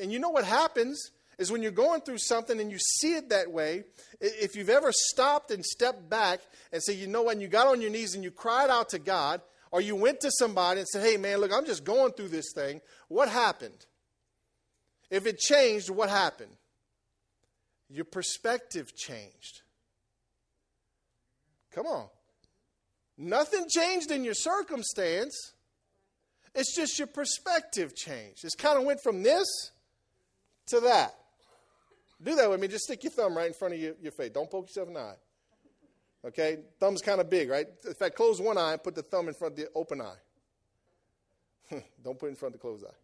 And you know what happens is when you're going through something and you see it that way, if you've ever stopped and stepped back and said, you know and you got on your knees and you cried out to God, or you went to somebody and said, hey, man, look, I'm just going through this thing, what happened? If it changed, what happened? Your perspective changed. Come on. Nothing changed in your circumstance. It's just your perspective changed. It's kind of went from this to that. Do that with me. Just stick your thumb right in front of your, your face. Don't poke yourself in the eye. Okay? Thumb's kind of big, right? In fact, close one eye and put the thumb in front of the open eye. Don't put it in front of the closed eye.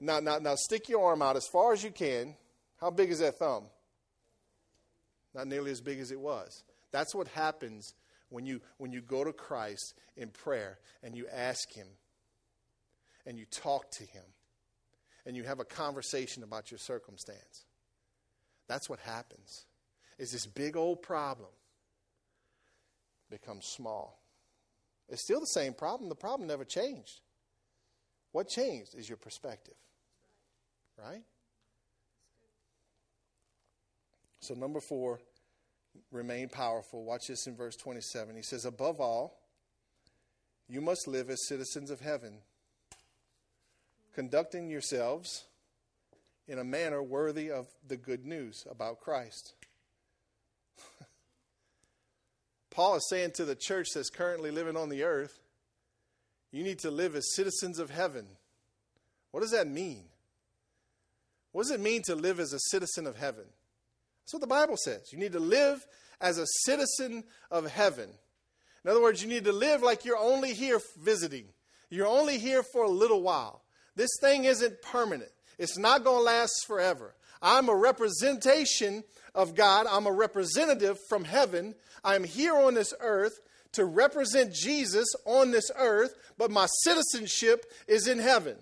Now, now, now, stick your arm out as far as you can. How big is that thumb? Not nearly as big as it was. That's what happens when you, when you go to Christ in prayer and you ask Him and you talk to Him and you have a conversation about your circumstance. That's what happens. Is this big old problem becomes small. It's still the same problem. The problem never changed. What changed is your perspective. Right? So, number four, remain powerful. Watch this in verse 27. He says, Above all, you must live as citizens of heaven, conducting yourselves in a manner worthy of the good news about Christ. Paul is saying to the church that's currently living on the earth, you need to live as citizens of heaven. What does that mean? What does it mean to live as a citizen of heaven? That's what the Bible says. You need to live as a citizen of heaven. In other words, you need to live like you're only here visiting. You're only here for a little while. This thing isn't permanent. It's not going to last forever. I'm a representation of God. I'm a representative from heaven. I'm here on this earth to represent Jesus on this earth, but my citizenship is in heaven.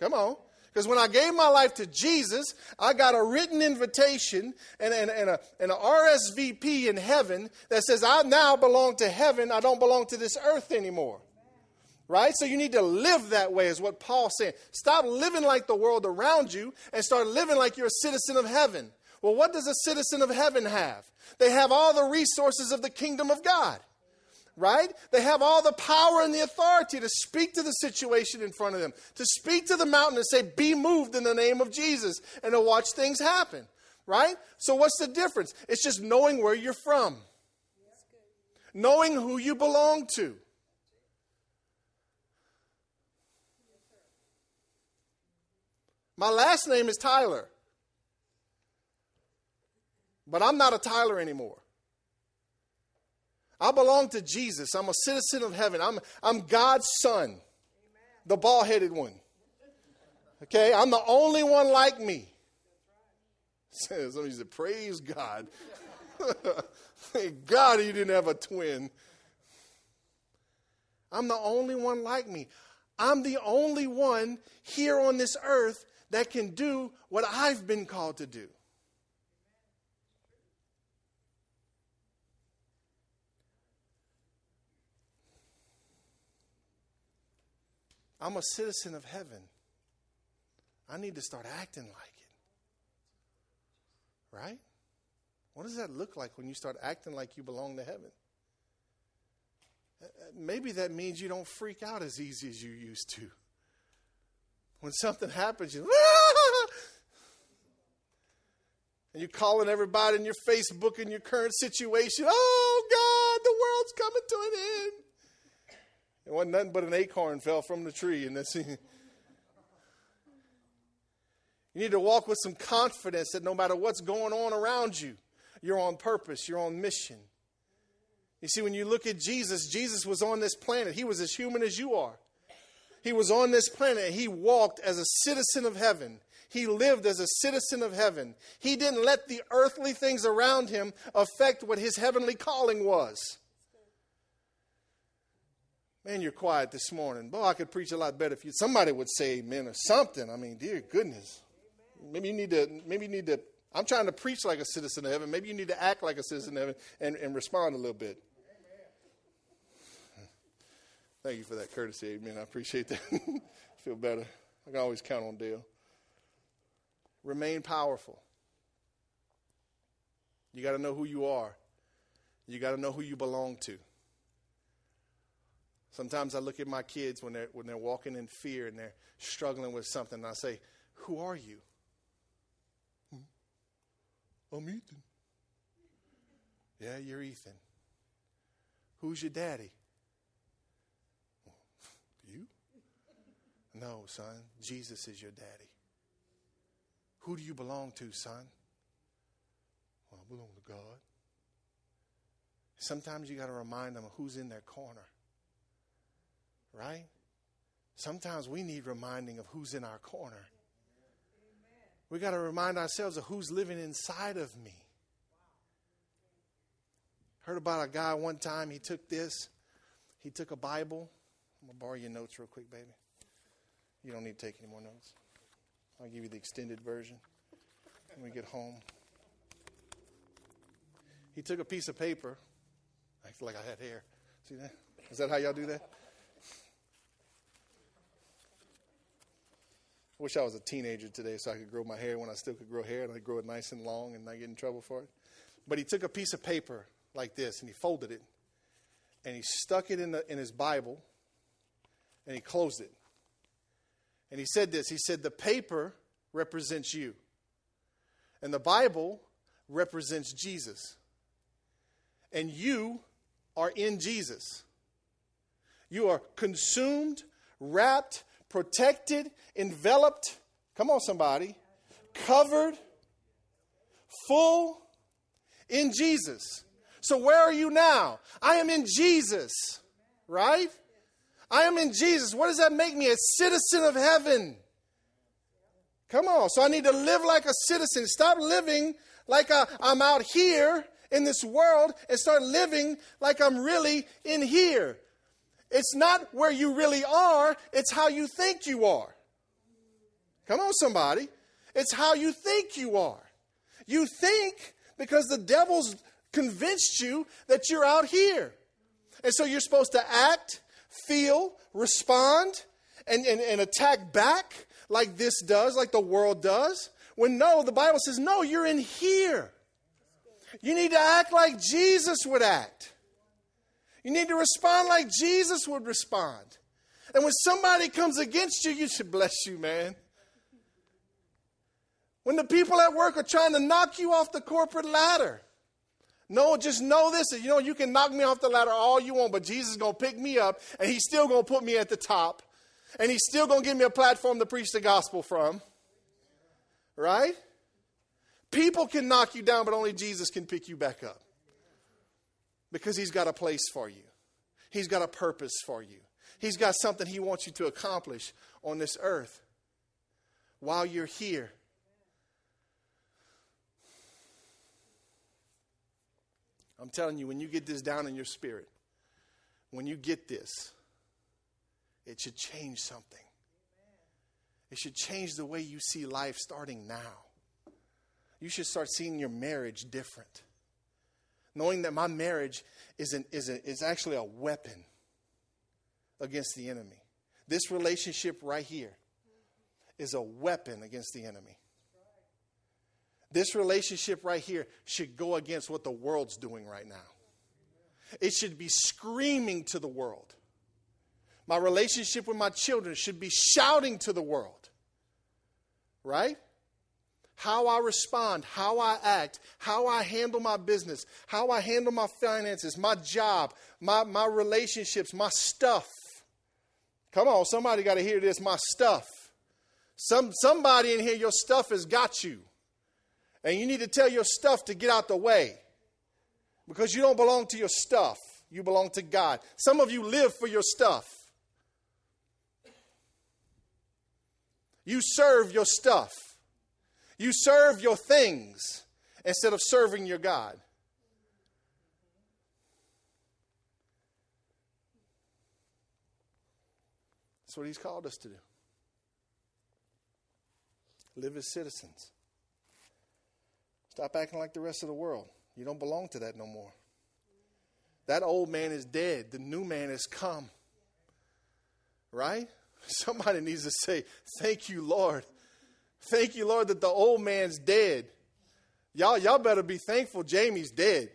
Come on. Because when I gave my life to Jesus, I got a written invitation and, and, and, a, and a RSVP in heaven that says, I now belong to heaven. I don't belong to this earth anymore. Right? So you need to live that way, is what Paul's saying. Stop living like the world around you and start living like you're a citizen of heaven. Well, what does a citizen of heaven have? They have all the resources of the kingdom of God. Right? They have all the power and the authority to speak to the situation in front of them, to speak to the mountain and say, Be moved in the name of Jesus, and to watch things happen. Right? So, what's the difference? It's just knowing where you're from, knowing who you belong to. My last name is Tyler. But I'm not a Tyler anymore. I belong to Jesus. I'm a citizen of heaven. I'm, I'm God's son, Amen. the ball headed one. Okay? I'm the only one like me. Somebody said, Praise God. Thank God you didn't have a twin. I'm the only one like me. I'm the only one here on this earth that can do what I've been called to do. I'm a citizen of heaven. I need to start acting like it. Right? What does that look like when you start acting like you belong to heaven? Uh, uh, maybe that means you don't freak out as easy as you used to. When something happens, you and you're calling everybody in your Facebook in your current situation. Oh God, the world's coming to an end. It wasn't nothing but an acorn fell from the tree. And that's, you need to walk with some confidence that no matter what's going on around you, you're on purpose, you're on mission. You see, when you look at Jesus, Jesus was on this planet. He was as human as you are. He was on this planet. He walked as a citizen of heaven. He lived as a citizen of heaven. He didn't let the earthly things around him affect what his heavenly calling was. Man, you're quiet this morning. Boy, I could preach a lot better if you somebody would say amen or something. I mean, dear goodness. Maybe you need to maybe you need to I'm trying to preach like a citizen of heaven. Maybe you need to act like a citizen of heaven and, and respond a little bit. Thank you for that courtesy, amen. I appreciate that. Feel better. I can always count on Dale. remain powerful. You got to know who you are. You got to know who you belong to. Sometimes I look at my kids when they're, when they're walking in fear and they're struggling with something, and I say, Who are you? Hmm? I'm Ethan. Yeah, you're Ethan. Who's your daddy? You? No, son. Jesus is your daddy. Who do you belong to, son? Well, I belong to God. Sometimes you got to remind them who's in their corner. Right? Sometimes we need reminding of who's in our corner. We got to remind ourselves of who's living inside of me. Heard about a guy one time, he took this, he took a Bible. I'm going to borrow your notes real quick, baby. You don't need to take any more notes. I'll give you the extended version when we get home. He took a piece of paper. I feel like I had hair. See that? Is that how y'all do that? I wish I was a teenager today so I could grow my hair when I still could grow hair and I grow it nice and long and not get in trouble for it. But he took a piece of paper like this and he folded it and he stuck it in, the, in his Bible and he closed it. And he said this He said, The paper represents you, and the Bible represents Jesus. And you are in Jesus. You are consumed, wrapped, protected, enveloped. Come on, somebody. Covered, full in Jesus. So, where are you now? I am in Jesus, right? I am in Jesus. What does that make me? A citizen of heaven. Come on. So, I need to live like a citizen. Stop living like i am out here in this world and start living like I'm really in here. It's not where you really are, it's how you think you are. Come on, somebody. It's how you think you are. You think because the devil's convinced you that you're out here. And so you're supposed to act, feel, respond, and, and, and attack back like this does, like the world does. When no, the Bible says, no, you're in here. You need to act like Jesus would act. You need to respond like Jesus would respond. And when somebody comes against you, you should bless you, man. When the people at work are trying to knock you off the corporate ladder, no, just know this. You know, you can knock me off the ladder all you want, but Jesus is going to pick me up, and he's still going to put me at the top, and he's still going to give me a platform to preach the gospel from. Right? People can knock you down, but only Jesus can pick you back up. Because he's got a place for you, he's got a purpose for you, he's got something he wants you to accomplish on this earth while you're here. I'm telling you, when you get this down in your spirit, when you get this, it should change something. It should change the way you see life starting now. You should start seeing your marriage different. Knowing that my marriage is, an, is, a, is actually a weapon against the enemy. This relationship right here is a weapon against the enemy. This relationship right here should go against what the world's doing right now. It should be screaming to the world. My relationship with my children should be shouting to the world. Right? How I respond, how I act, how I handle my business, how I handle my finances, my job, my, my relationships, my stuff. Come on, somebody got to hear this my stuff. Some, somebody in here, your stuff has got you. And you need to tell your stuff to get out the way because you don't belong to your stuff. You belong to God. Some of you live for your stuff. You serve your stuff. You serve your things instead of serving your God. That's what He's called us to do. Live as citizens. Stop acting like the rest of the world. You don't belong to that no more. That old man is dead. The new man has come. Right? Somebody needs to say, Thank you, Lord, Thank you, Lord, that the old man's dead. Y'all, y'all better be thankful Jamie's dead.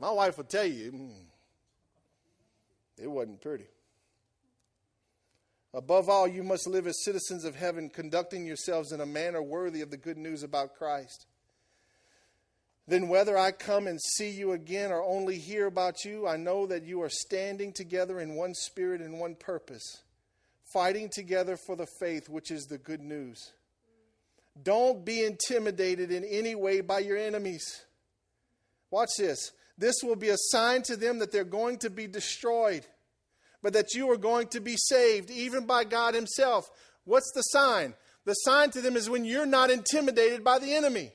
My wife will tell you, mm, it wasn't pretty. Above all, you must live as citizens of heaven, conducting yourselves in a manner worthy of the good news about Christ. Then, whether I come and see you again or only hear about you, I know that you are standing together in one spirit and one purpose, fighting together for the faith, which is the good news. Don't be intimidated in any way by your enemies. Watch this. This will be a sign to them that they're going to be destroyed, but that you are going to be saved, even by God Himself. What's the sign? The sign to them is when you're not intimidated by the enemy.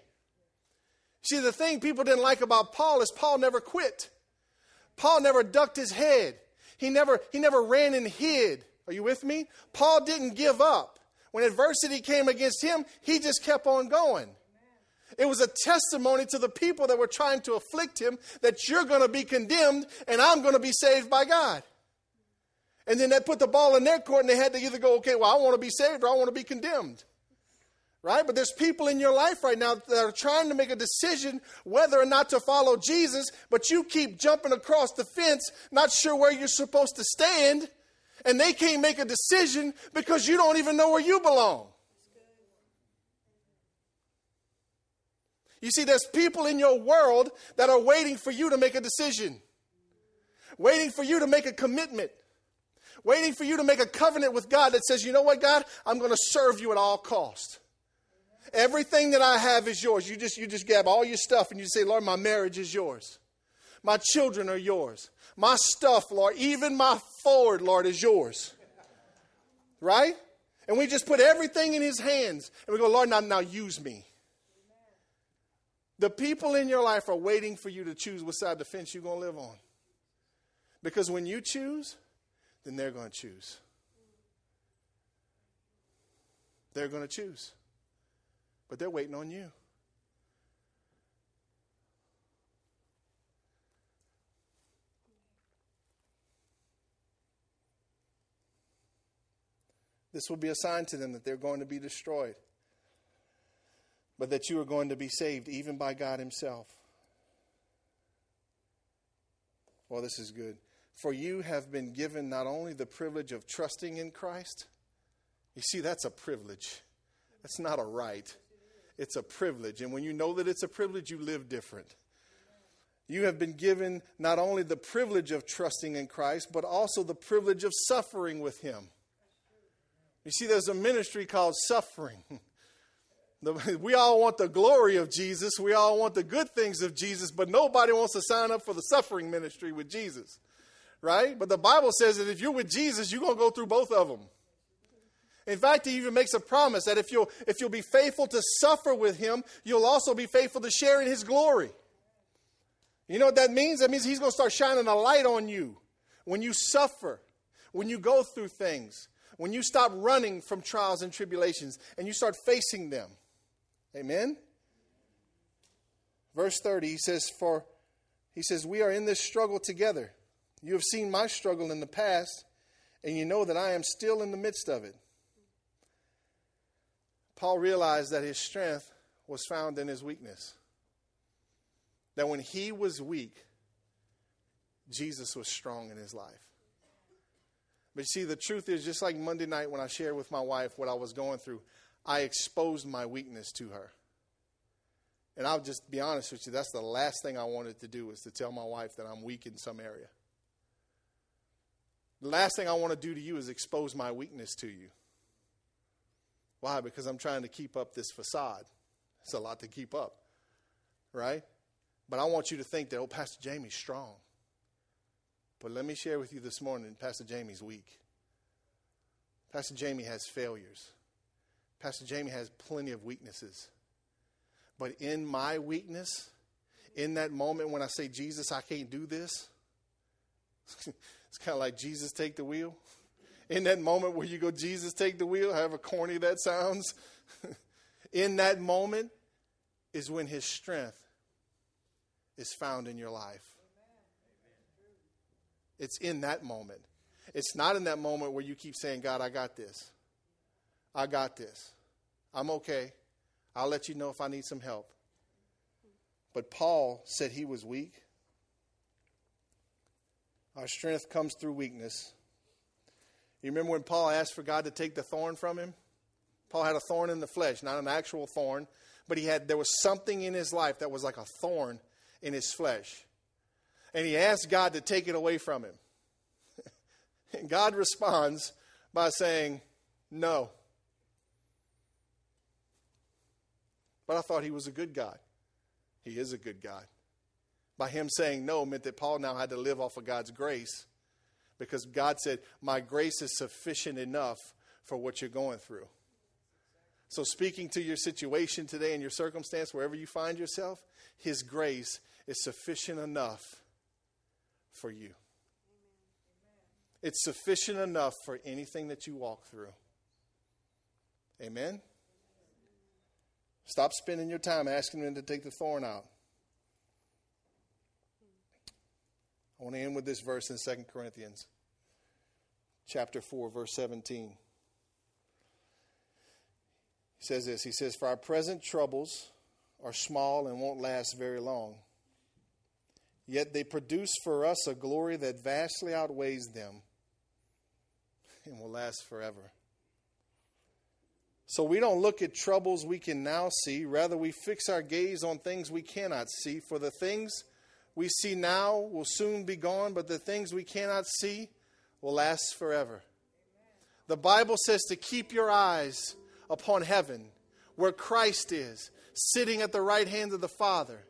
See, the thing people didn't like about Paul is Paul never quit. Paul never ducked his head. He never, he never ran and hid. Are you with me? Paul didn't give up. When adversity came against him, he just kept on going. It was a testimony to the people that were trying to afflict him that you're going to be condemned and I'm going to be saved by God. And then that put the ball in their court and they had to either go, okay, well, I want to be saved or I want to be condemned right? But there's people in your life right now that are trying to make a decision whether or not to follow Jesus, but you keep jumping across the fence, not sure where you're supposed to stand, and they can't make a decision because you don't even know where you belong. You see, there's people in your world that are waiting for you to make a decision, waiting for you to make a commitment, waiting for you to make a covenant with God that says, you know what, God, I'm going to serve you at all cost. Everything that I have is yours. You just, you just grab all your stuff and you say, Lord, my marriage is yours. My children are yours. My stuff, Lord, even my Ford, Lord, is yours. Right? And we just put everything in his hands and we go, Lord, now, now use me. The people in your life are waiting for you to choose what side of the fence you're going to live on. Because when you choose, then they're going to choose. They're going to choose but they're waiting on you. This will be a sign to them that they're going to be destroyed, but that you are going to be saved even by God Himself. Well, this is good. For you have been given not only the privilege of trusting in Christ, you see, that's a privilege, that's not a right. It's a privilege. And when you know that it's a privilege, you live different. You have been given not only the privilege of trusting in Christ, but also the privilege of suffering with Him. You see, there's a ministry called suffering. we all want the glory of Jesus. We all want the good things of Jesus, but nobody wants to sign up for the suffering ministry with Jesus, right? But the Bible says that if you're with Jesus, you're going to go through both of them. In fact, he even makes a promise that if you'll, if you'll be faithful to suffer with him, you'll also be faithful to share in his glory. You know what that means? That means he's going to start shining a light on you when you suffer, when you go through things, when you stop running from trials and tribulations and you start facing them. Amen? Verse 30, he says, For he says, We are in this struggle together. You have seen my struggle in the past, and you know that I am still in the midst of it. Paul realized that his strength was found in his weakness. That when he was weak, Jesus was strong in his life. But you see, the truth is, just like Monday night when I shared with my wife what I was going through, I exposed my weakness to her. And I'll just be honest with you, that's the last thing I wanted to do was to tell my wife that I'm weak in some area. The last thing I want to do to you is expose my weakness to you. Why? Because I'm trying to keep up this facade. It's a lot to keep up, right? But I want you to think that, oh, Pastor Jamie's strong. But let me share with you this morning Pastor Jamie's weak. Pastor Jamie has failures. Pastor Jamie has plenty of weaknesses. But in my weakness, in that moment when I say, Jesus, I can't do this, it's kind of like Jesus, take the wheel in that moment where you go, Jesus, take the wheel, however corny that sounds, in that moment is when his strength is found in your life. It's in that moment. It's not in that moment where you keep saying, God, I got this. I got this. I'm okay. I'll let you know if I need some help. But Paul said he was weak. Our strength comes through weakness. You remember when Paul asked for God to take the thorn from him? Paul had a thorn in the flesh, not an actual thorn, but he had there was something in his life that was like a thorn in his flesh. And he asked God to take it away from him. and God responds by saying, "No." But I thought he was a good God. He is a good God. By him saying no meant that Paul now had to live off of God's grace because God said, My grace is sufficient enough for what you're going through. So, speaking to your situation today and your circumstance, wherever you find yourself, His grace is sufficient enough for you. It's sufficient enough for anything that you walk through. Amen? Stop spending your time asking Him to take the thorn out. I want to end with this verse in 2 Corinthians chapter 4 verse 17. He says this, he says for our present troubles are small and won't last very long. Yet they produce for us a glory that vastly outweighs them and will last forever. So we don't look at troubles we can now see, rather, we fix our gaze on things we cannot see. For the things we see now will soon be gone, but the things we cannot see will last forever. The Bible says to keep your eyes upon heaven, where Christ is, sitting at the right hand of the Father.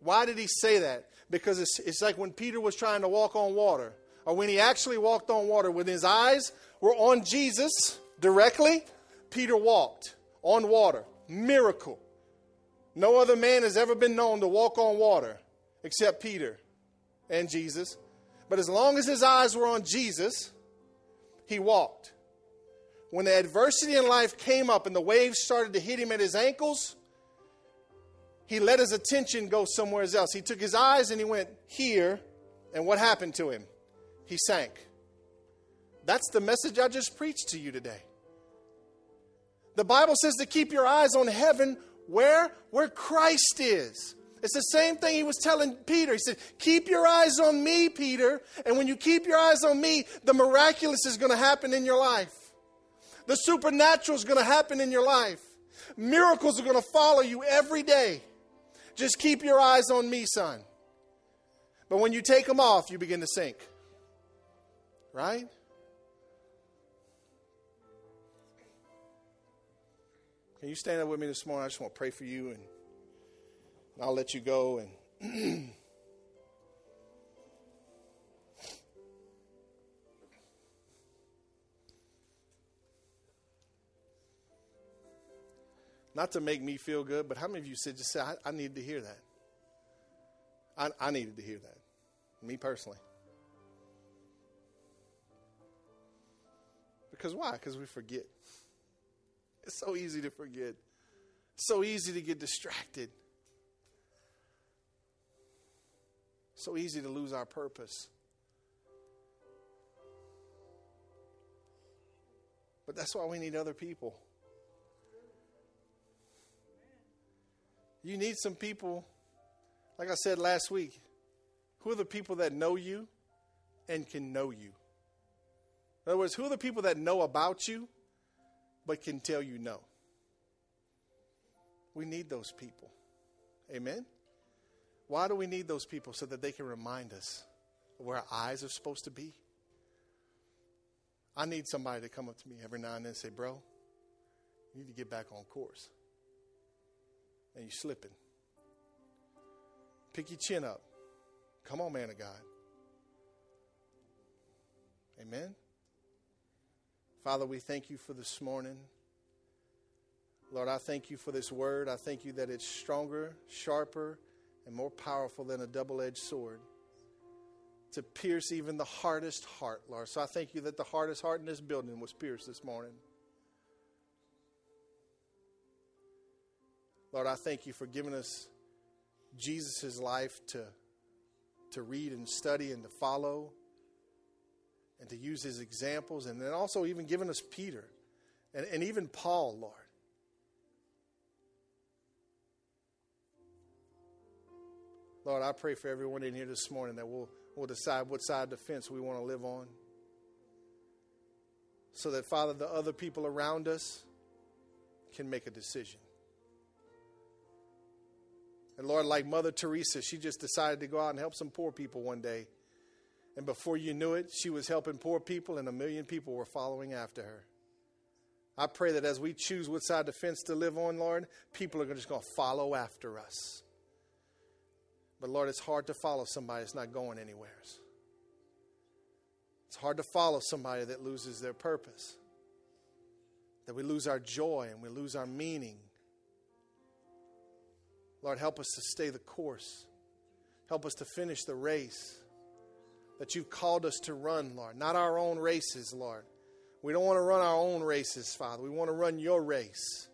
Why did he say that? Because it's, it's like when Peter was trying to walk on water, or when he actually walked on water, when his eyes were on Jesus directly, Peter walked on water. Miracle. No other man has ever been known to walk on water except Peter and Jesus. But as long as his eyes were on Jesus, he walked. When the adversity in life came up and the waves started to hit him at his ankles, he let his attention go somewhere else. He took his eyes and he went here, and what happened to him? He sank. That's the message I just preached to you today. The Bible says to keep your eyes on heaven where? Where Christ is. It's the same thing he was telling Peter. He said, Keep your eyes on me, Peter. And when you keep your eyes on me, the miraculous is going to happen in your life. The supernatural is going to happen in your life. Miracles are going to follow you every day. Just keep your eyes on me, son. But when you take them off, you begin to sink. Right? Can you stand up with me this morning? I just want to pray for you and I'll let you go and not to make me feel good, but how many of you said just say I, I needed to hear that? I, I needed to hear that. Me personally. Because why? Because we forget. It's so easy to forget. So easy to get distracted. So easy to lose our purpose. But that's why we need other people. You need some people, like I said last week, who are the people that know you and can know you? In other words, who are the people that know about you but can tell you no. We need those people. Amen? Why do we need those people? So that they can remind us where our eyes are supposed to be. I need somebody to come up to me every now and then and say, Bro, you need to get back on course. And you're slipping. Pick your chin up. Come on, man of God. Amen? Father, we thank you for this morning. Lord, I thank you for this word. I thank you that it's stronger, sharper, and more powerful than a double edged sword to pierce even the hardest heart, Lord. So I thank you that the hardest heart in this building was pierced this morning. Lord, I thank you for giving us Jesus' life to, to read and study and to follow and to use his examples, and then also even giving us Peter and, and even Paul, Lord. Lord, I pray for everyone in here this morning that we'll, we'll decide what side of the fence we want to live on. So that, Father, the other people around us can make a decision. And Lord, like Mother Teresa, she just decided to go out and help some poor people one day. And before you knew it, she was helping poor people, and a million people were following after her. I pray that as we choose which side of the fence to live on, Lord, people are just going to follow after us. But Lord, it's hard to follow somebody that's not going anywhere. It's hard to follow somebody that loses their purpose, that we lose our joy and we lose our meaning. Lord, help us to stay the course. Help us to finish the race that you've called us to run, Lord. Not our own races, Lord. We don't want to run our own races, Father. We want to run your race.